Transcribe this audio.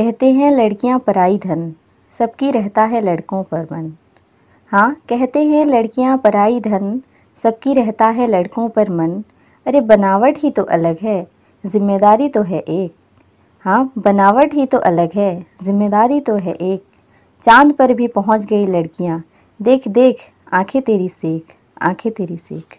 कहते हैं लड़कियाँ पराई धन, सबकी रहता है लड़कों पर मन। हाँ कहते हैं लड़कियाँ पराई धन, सबकी रहता है लड़कों पर मन। अरे, बनावट ही तो अलग है, ज़िम्मेदारी तो है एक। हाँ बनावट ही तो अलग है, ज़िम्मेदारी तो है एक। चाँद पर भी पहुँच गई लड़कियाँ। देख देख, आँखें तेरी सीख, आँखें तेरी सीख।